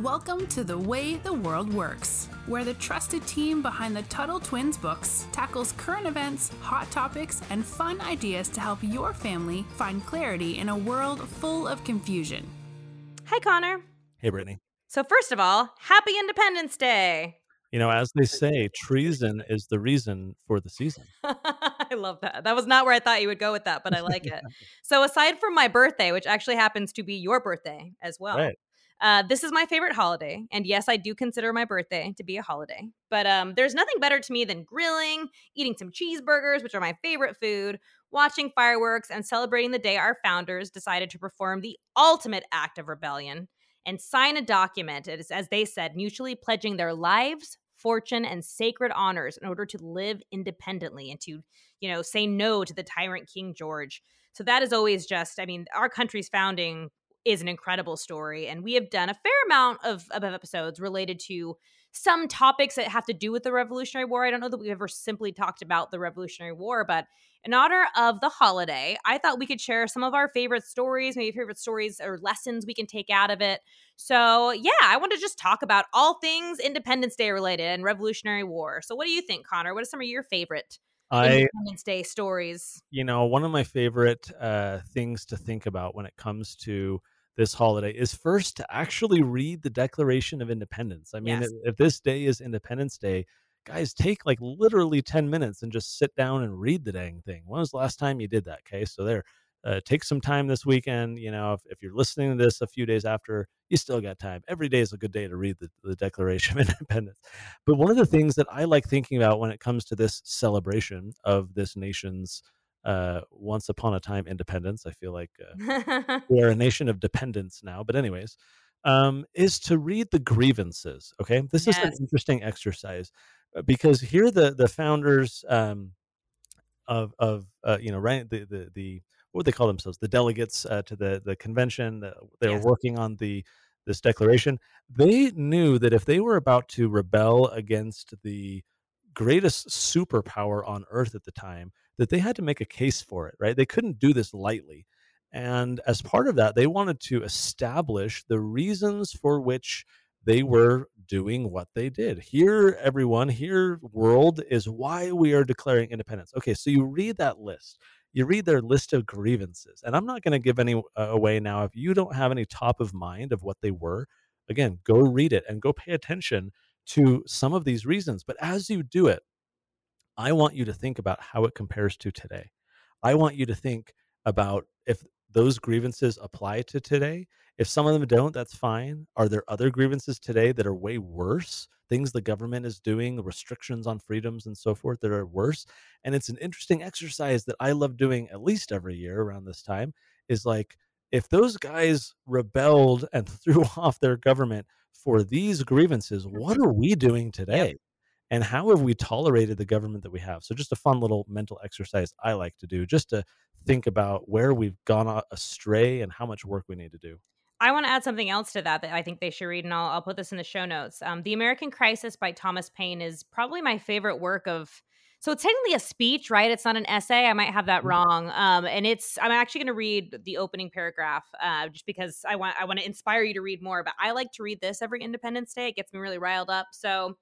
Welcome to The Way the World Works, where the trusted team behind the Tuttle Twins books tackles current events, hot topics, and fun ideas to help your family find clarity in a world full of confusion. Hi, Connor. Hey, Brittany. So, first of all, happy Independence Day. You know, as they say, treason is the reason for the season. I love that. That was not where I thought you would go with that, but I like it. so, aside from my birthday, which actually happens to be your birthday as well, Right. Uh, this is my favorite holiday. And yes, I do consider my birthday to be a holiday. But um, there's nothing better to me than grilling, eating some cheeseburgers, which are my favorite food, watching fireworks, and celebrating the day our founders decided to perform the ultimate act of rebellion and sign a document, as, as they said, mutually pledging their lives, fortune, and sacred honors in order to live independently and to, you know, say no to the tyrant King George. So that is always just, I mean, our country's founding is an incredible story. And we have done a fair amount of, of episodes related to some topics that have to do with the Revolutionary War. I don't know that we've ever simply talked about the Revolutionary War, but in honor of the holiday, I thought we could share some of our favorite stories, maybe favorite stories or lessons we can take out of it. So, yeah, I want to just talk about all things Independence Day related and Revolutionary War. So, what do you think, Connor? What are some of your favorite I, Independence Day stories? you know, one of my favorite uh, things to think about when it comes to this holiday is first to actually read the Declaration of Independence. I mean, Yes. if, if this day is Independence Day, guys, take like literally 10 minutes and just sit down and read the dang thing. When was the last time you did that? Okay. So there, uh, take some time this weekend. You know, if, if you're listening to this a few days after, you still got time. Every day is a good day to read the, the Declaration of Independence. But one of the things that I like thinking about when it comes to this celebration of this nation's uh, once upon a time independence, I feel like uh, we are a nation of dependence now. But anyways, um, is to read the grievances. Okay, this is an interesting exercise uh, because here the the founders um, of of uh, you know right the the the what would they call themselves the delegates uh, to the the convention the, they Yes. were working on the this declaration they knew that if they were about to rebel against the greatest superpower on earth at the time that they had to make a case for it right? They couldn't do this lightly and as part of that they wanted to establish the reasons for which they were doing what they did. Here everyone here world is why we are declaring independence. Okay so you read that list. You read their list of grievances and i'm not going to give any uh, away now if you don't have any top of mind of what they were. Again go read it and go pay attention to some of these reasons but as you do it i want you to think about how it compares to today. I want you to think about if those grievances apply to today. If some of them don't that's fine. Are there other grievances today that are way worse? Things the government is doing restrictions on freedoms and so forth that are worse. And it's an interesting exercise that i love doing at least every year around this time is like if those guys rebelled and threw off their government for these grievances what are we doing today and how have we tolerated the government that we have so just a fun little mental exercise i like to do just to think about where we've gone astray and how much work we need to do I want to add something else to that that I think they should read, and I'll, I'll put this in the show notes. Um, the American Crisis by Thomas Paine is probably my favorite work of. So it's technically a speech, right? It's not an essay. I might have that Mhm. wrong. Um, and it's I'm actually going to read the opening paragraph, uh, just because I want I want to inspire you to read more. But I like to read this every Independence Day. It gets me really riled up. So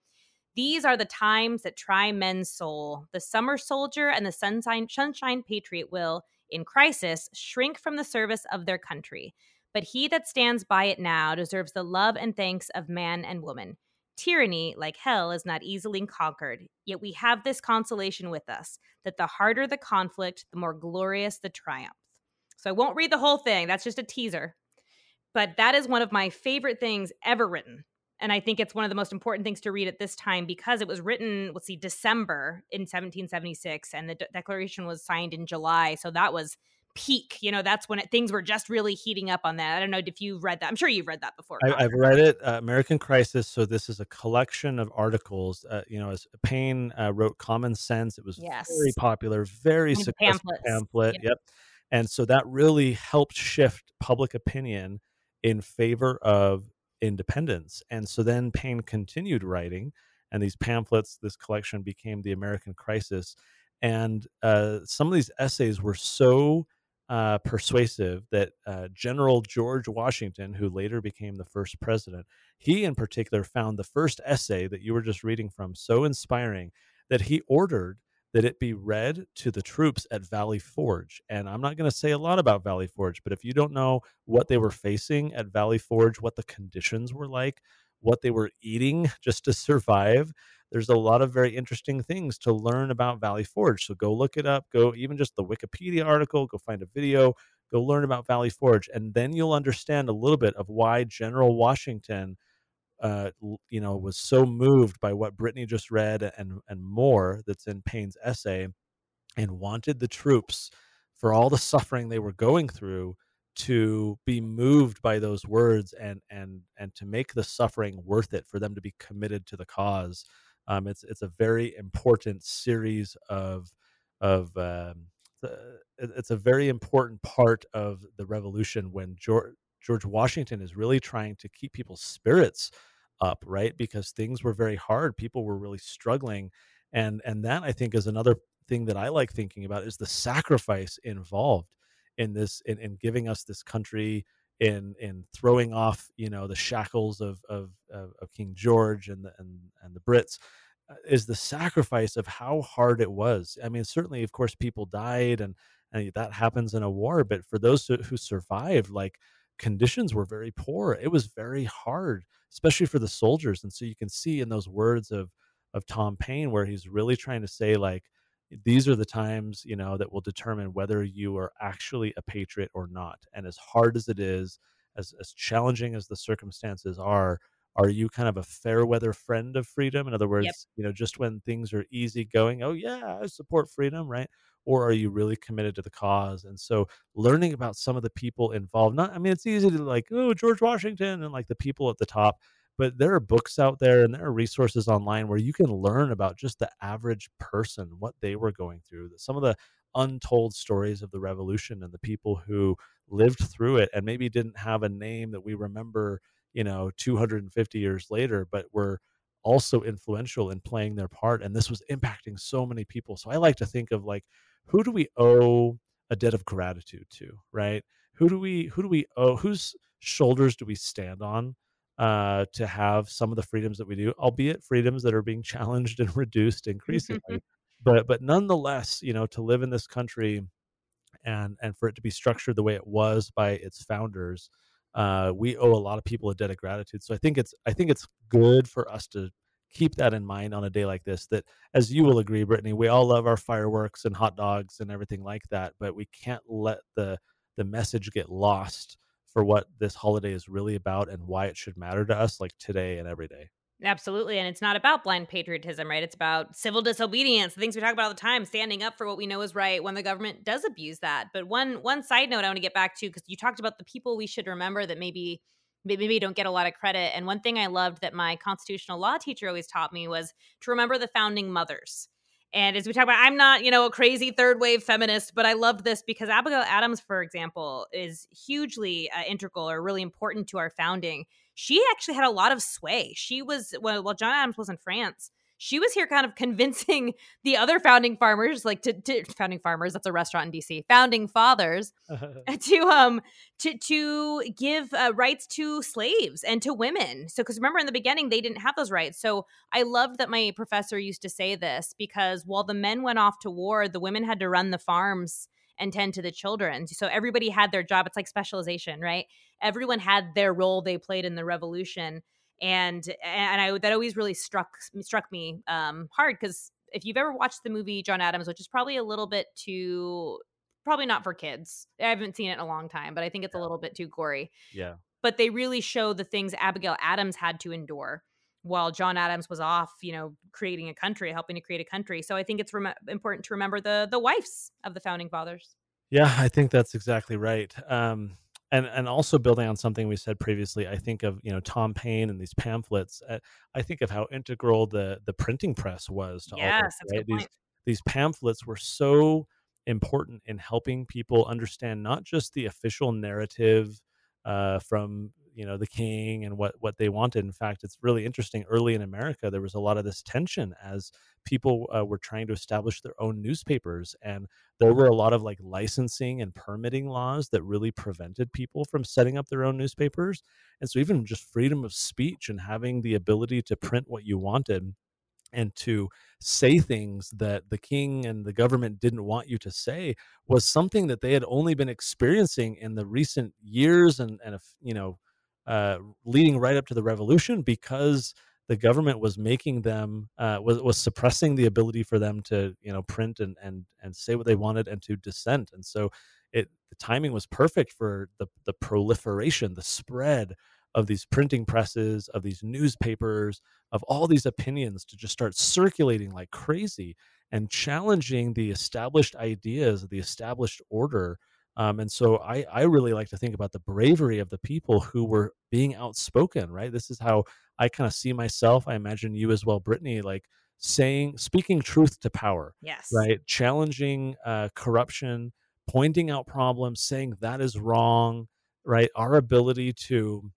these are the times that try men's soul. The summer soldier and the sunshine, sunshine patriot will, in crisis, shrink from the service of their country. But he that stands by it now deserves the love and thanks of man and woman. Tyranny, like hell, is not easily conquered, yet we have this consolation with us that the harder the conflict, the more glorious the triumph. So I won't read the whole thing, that's just a teaser. But that is one of my favorite things ever written. And I think it's one of the most important things to read at this time because it was written, let's see, December in 1776, and the De- Declaration was signed in July. So that was peak. You know, that's when it, things were just really heating up on that. I don't know if you've read that. I'm sure you've read that before. I, I've read it, uh, American Crisis. So this is a collection of articles. Uh, you know, as Paine uh, wrote Common Sense. It was Yes. very popular, very And successful pamphlets. pamphlet. Yep. Yep. And so that really helped shift public opinion in favor of independence. And so then Paine continued writing, and these pamphlets, this collection became the American Crisis. And uh, some of these essays were so uh, persuasive that uh, General George Washington, who later became the first president, he in particular found the first essay that you were just reading from so inspiring that he ordered that it be read to the troops at Valley Forge. And I'm not going to say a lot about Valley Forge, but if you don't know what they were facing at Valley Forge, what the conditions were like, what they were eating just to survive, there's a lot of very interesting things to learn about Valley Forge. So go look it up, go even just the Wikipedia article, go find a video, go learn about Valley Forge, and then you'll understand a little bit of why General Washington uh, you know, was so moved by what Brittany just read and and more that's in Paine's essay, and wanted the troops for all the suffering they were going through to be moved by those words and and and to make the suffering worth it for them to be committed to the cause. Um, it's it's a very important series of of um, it's a very important part of the revolution when George George Washington is really trying to keep people's spirits up, right? Because things were very hard. People were really struggling. And and that I think is another thing that I like thinking about is the sacrifice involved in this in, in giving us this country in in throwing off you know the shackles of of, of, of King George and the and, and the Brits uh, is the sacrifice of how hard it was. I mean, certainly, of course, people died and and that happens in a war, but for those who, who survived, like conditions were very poor. It was very hard, especially for the soldiers. And so you can see in those words of of Tom Paine where he's really trying to say like these are the times, you know, that will determine whether you are actually a patriot or not. And as hard as it is, as as challenging as the circumstances are, are you kind of a fair weather friend of freedom? In other words, yep. you know, just when things are easy going, oh yeah, I support freedom, right? Or are you really committed to the cause? And so learning about some of the people involved not i mean it's easy to like oh george washington and like the people at the top but there are books out there and there are resources online where you can learn about just the average person what they were going through some of the untold stories of the revolution and the people who lived through it and maybe didn't have a name that we remember you know 250 years later but were also influential in playing their part and this was impacting so many people. So i like to think of like who do we owe a debt of gratitude to, right? Who do we who do we owe whose shoulders do we stand on uh, to have some of the freedoms that we do, albeit freedoms that are being challenged and reduced increasingly. but but nonetheless, you know, to live in this country and and for it to be structured the way it was by its founders, uh, we owe a lot of people a debt of gratitude. So I think it's I think it's good for us to keep that in mind on a day like this that as you will agree brittany we all love our fireworks and hot dogs and everything like that but we can't let the the message get lost for what this holiday is really about and why it should matter to us like today and every day Absolutely. And it's not about blind patriotism, right? It's about civil disobedience, the things we talk about all the time, standing up for what we know is right when the government does abuse that. But one one side note I want to get back to, because you talked about the people we should remember that maybe maybe don't get a lot of credit. And one thing I loved that my constitutional law teacher always taught me was to remember the founding mothers. And as we talk about, I'm not, you know, a crazy third wave feminist, but I loved this because Abigail Adams, for example, is hugely uh, integral or really important to our founding. She actually had a lot of sway. She was, well, while John Adams was in France, she was here kind of convincing the other founding farmers like to, to founding farmers that's a restaurant in dc founding fathers to um to to give uh, rights to slaves and to women. So because remember in the beginning they didn't have those rights. So i loved that my professor used to say this because while the men went off to war the women had to run the farms and tend to the children. So everybody had their job it's like specialization right? Everyone had their role they played in the revolution and and I that always really struck struck me um, hard because if you've ever watched the movie John Adams, which is probably a little bit too probably not for kids. I haven't seen it in a long time, but I think it's a little bit too gory. Yeah. But they really show the things Abigail Adams had to endure while John Adams was off, you know, creating a country, helping to create a country. So I think it's rem- important to remember the the wives of the founding fathers. Yeah, I think that's exactly right. Um, and and also building on something we said previously i think of you know tom paine and these pamphlets uh, i think of how integral the the printing press was to yes, all this right? These these pamphlets were so important in helping people understand not just the official narrative uh, from you know the king and what what they wanted. In fact it's really interesting early in america there was a lot of this tension as people uh, were trying to establish their own newspapers and there were a lot of like licensing and permitting laws that really prevented people from setting up their own newspapers. And so even just freedom of speech and having the ability to print what you wanted and to say things that the king and the government didn't want you to say was something that they had only been experiencing in the recent years and and you know uh, leading right up to the revolution because the government was making them uh, was was suppressing the ability for them to you know print and and and say what they wanted and to dissent and so it the timing was perfect for the the proliferation the spread of these printing presses, of these newspapers, of all these opinions to just start circulating like crazy and challenging the established ideas the established order. Um, and so I, I really like to think about the bravery of the people who were being outspoken, right? This is how I kind of see myself. I imagine you as well, Brittany, like saying, speaking truth to power. Yes. Right. Challenging uh, corruption, pointing out problems, saying that is wrong, right? Our ability to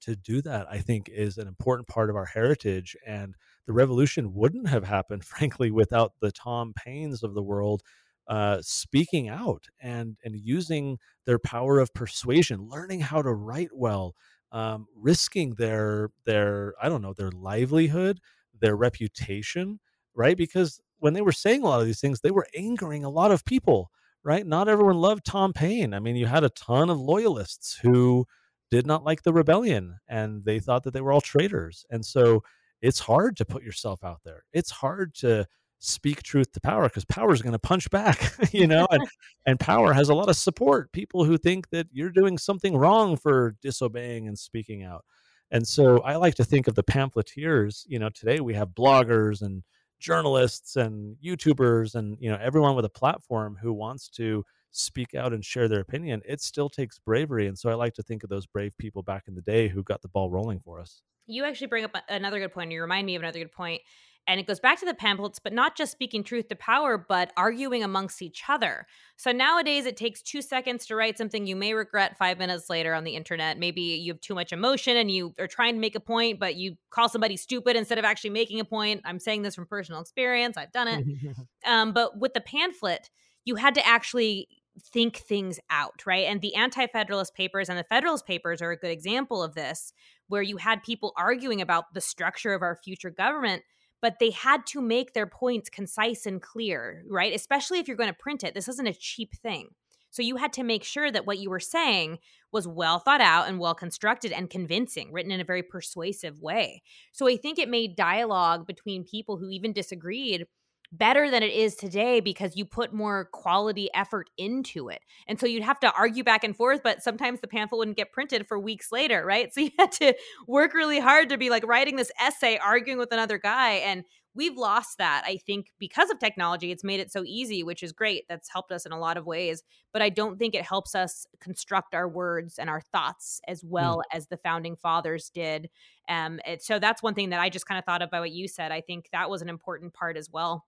to do that, I think, is an important part of our heritage. And the revolution wouldn't have happened, frankly, without the Tom Paines of the world uh, speaking out and and using their power of persuasion, learning how to write well, um, risking their their I don't know their livelihood, their reputation, right? Because when they were saying a lot of these things, they were angering a lot of people, right? Not everyone loved Tom Paine. I mean, you had a ton of loyalists who did not like the rebellion and they thought that they were all traitors. And so it's hard to put yourself out there. It's hard to speak truth to power because power is going to punch back, you know, and, and power has a lot of support. People who think that you're doing something wrong for disobeying and speaking out. And so I like to think of the pamphleteers, you know, today we have bloggers and journalists and YouTubers and, you know, everyone with a platform who wants to speak out and share their opinion, it still takes bravery. And so I like to think of those brave people back in the day who got the ball rolling for us. You actually bring up another good point. You remind me of another good point. And it goes back to the pamphlets, but not just speaking truth to power, but arguing amongst each other. So nowadays, it takes two seconds to write something you may regret five minutes later on the internet. Maybe you have too much emotion and you are trying to make a point, but you call somebody stupid instead of actually making a point. I'm saying this from personal experience, I've done it. um, but with the pamphlet, you had to actually think things out, right? And the Anti Federalist Papers and the Federalist Papers are a good example of this, where you had people arguing about the structure of our future government, but they had to make their points concise and clear, right? Especially if you're going to print it. This isn't a cheap thing. So you had to make sure that what you were saying was well thought out and well constructed and convincing, written in a very persuasive way. So I think it made dialogue between people who even disagreed better than it is today because you put more quality effort into it. And so you'd have to argue back and forth, but sometimes the pamphlet wouldn't get printed for weeks later, right? So you had to work really hard to be like writing this essay, arguing with another guy. And we've lost that, I think, because of technology. It's made it so easy, which is great. That's helped us in a lot of ways. But I don't think it helps us construct our words and our thoughts as hmm. well mm. as the founding fathers did. Um, it, so that's one thing that I just kind of thought about what you said. I think that was an important part as well.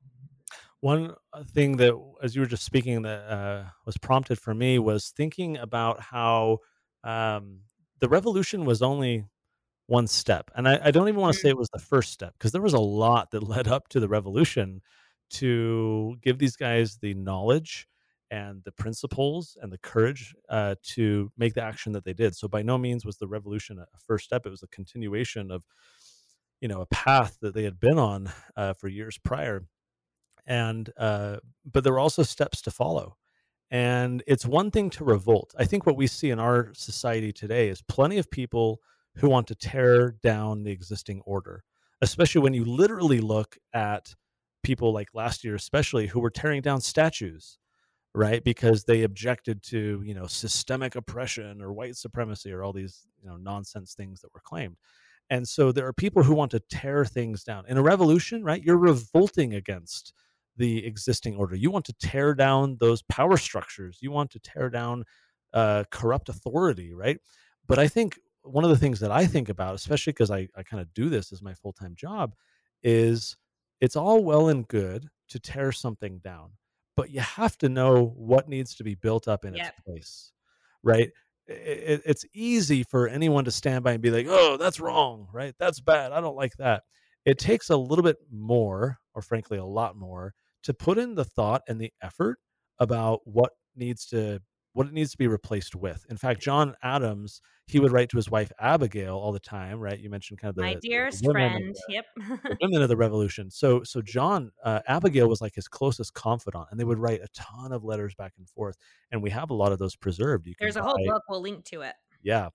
One uh, thing that, as you were just speaking, that uh, was prompted for me was thinking about how um, the revolution was only one step. And I, I don't even want to say it was the first step because there was a lot that led up to the revolution to give these guys the knowledge and the principles and the courage uh, to make the action that they did. So by no means was the revolution a first step. It was a continuation of, you know, a path that they had been on uh, for years prior. And uh, but there were also steps to follow. And it's one thing to revolt. I think what we see in our society today is plenty of people who want to tear down the existing order, especially when you literally look at people like last year, especially who were tearing down statues, right? Because they objected to, you know, systemic oppression or white supremacy or all these, you know, nonsense things that were claimed. And so there are people who want to tear things down. In a revolution, right? You're revolting against the existing order. You want to tear down those power structures. You want to tear down uh, corrupt authority, right? But I think one of the things that I think about, especially because I, I kind of do this as my full time job, is it's all well and good to tear something down, but you have to know what needs to be built up in yep. its place, right? it, it's easy for anyone to stand by and be like, "Oh, that's wrong, right? That's bad. I don't like that." It takes a little bit more, or frankly, a lot more, to put in the thought and the effort about what needs to what it needs to be replaced with. In fact, John Adams, he would write to his wife Abigail all the time, right? You mentioned kind of the my dearest the friend. the, yep. women of the revolution. So, so John uh, Abigail was like his closest confidant, and they would write a ton of letters back and forth. And we have a lot of those preserved. You can There's a buy- whole book. We'll link to it. yeah.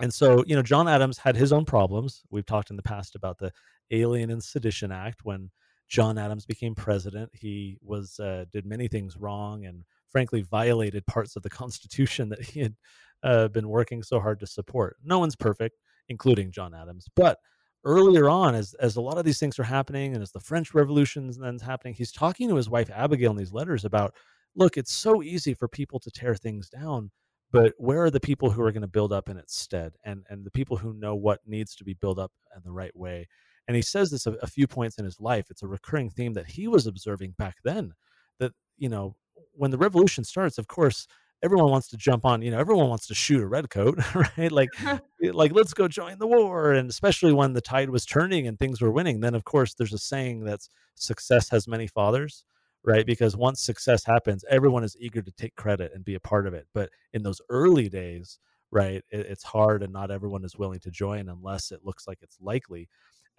And so, you know, John Adams had his own problems. We've talked in the past about the Alien and Sedition Act. When John Adams became president, he was uh, did many things wrong and, frankly, violated parts of the Constitution that he had uh, been working so hard to support. No one's perfect, including John Adams. But earlier on, as as a lot of these things are happening, and as the French Revolution then's happening, he's talking to his wife Abigail in these letters about, look, it's so easy for people to tear things down but where are the people who are going to build up in its stead and and the people who know what needs to be built up in the right way and he says this a, a few points in his life it's a recurring theme that he was observing back then that you know when the revolution starts of course everyone wants to jump on you know everyone wants to shoot a redcoat right like eh, like let's go join the war and especially when the tide was turning and things were winning then of course there's a saying that's success has many fathers right? Because once success happens, everyone is eager to take credit and be a part of it. But in those early days, right, it, it's hard and not everyone is willing to join unless it looks like it's likely.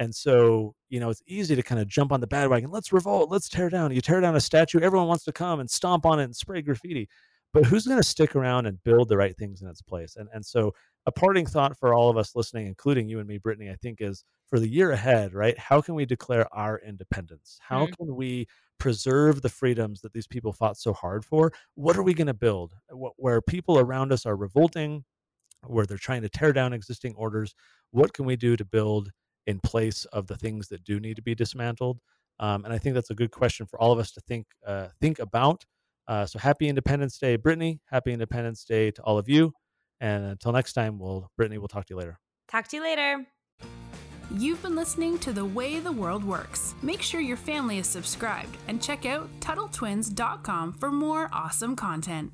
And so, you know, it's easy to kind of jump on the bandwagon. Let's revolt. Let's tear down. You tear down a statue, everyone wants to come and stomp on it and spray graffiti. But who's going to stick around and build the right things in its place? And and so, a parting thought for all of us listening, including you and me, Brittany, I think is for the year ahead, right? How can we declare our independence? How Mhm. can we preserve the freedoms that these people fought so hard for? What are we going to build? Wh- Where people around us are revolting, where they're trying to tear down existing orders, what can we do to build in place of the things that do need to be dismantled? Um, and I think that's a good question for all of us to think uh, think about. Uh, so happy Independence Day, Brittany. Happy Independence Day to all of you. And until next time, we'll Brittany, we'll talk to you later. Talk to you later. You've been listening to The Way the World Works. Make sure your family is subscribed and check out TuttleTwins.com for more awesome content.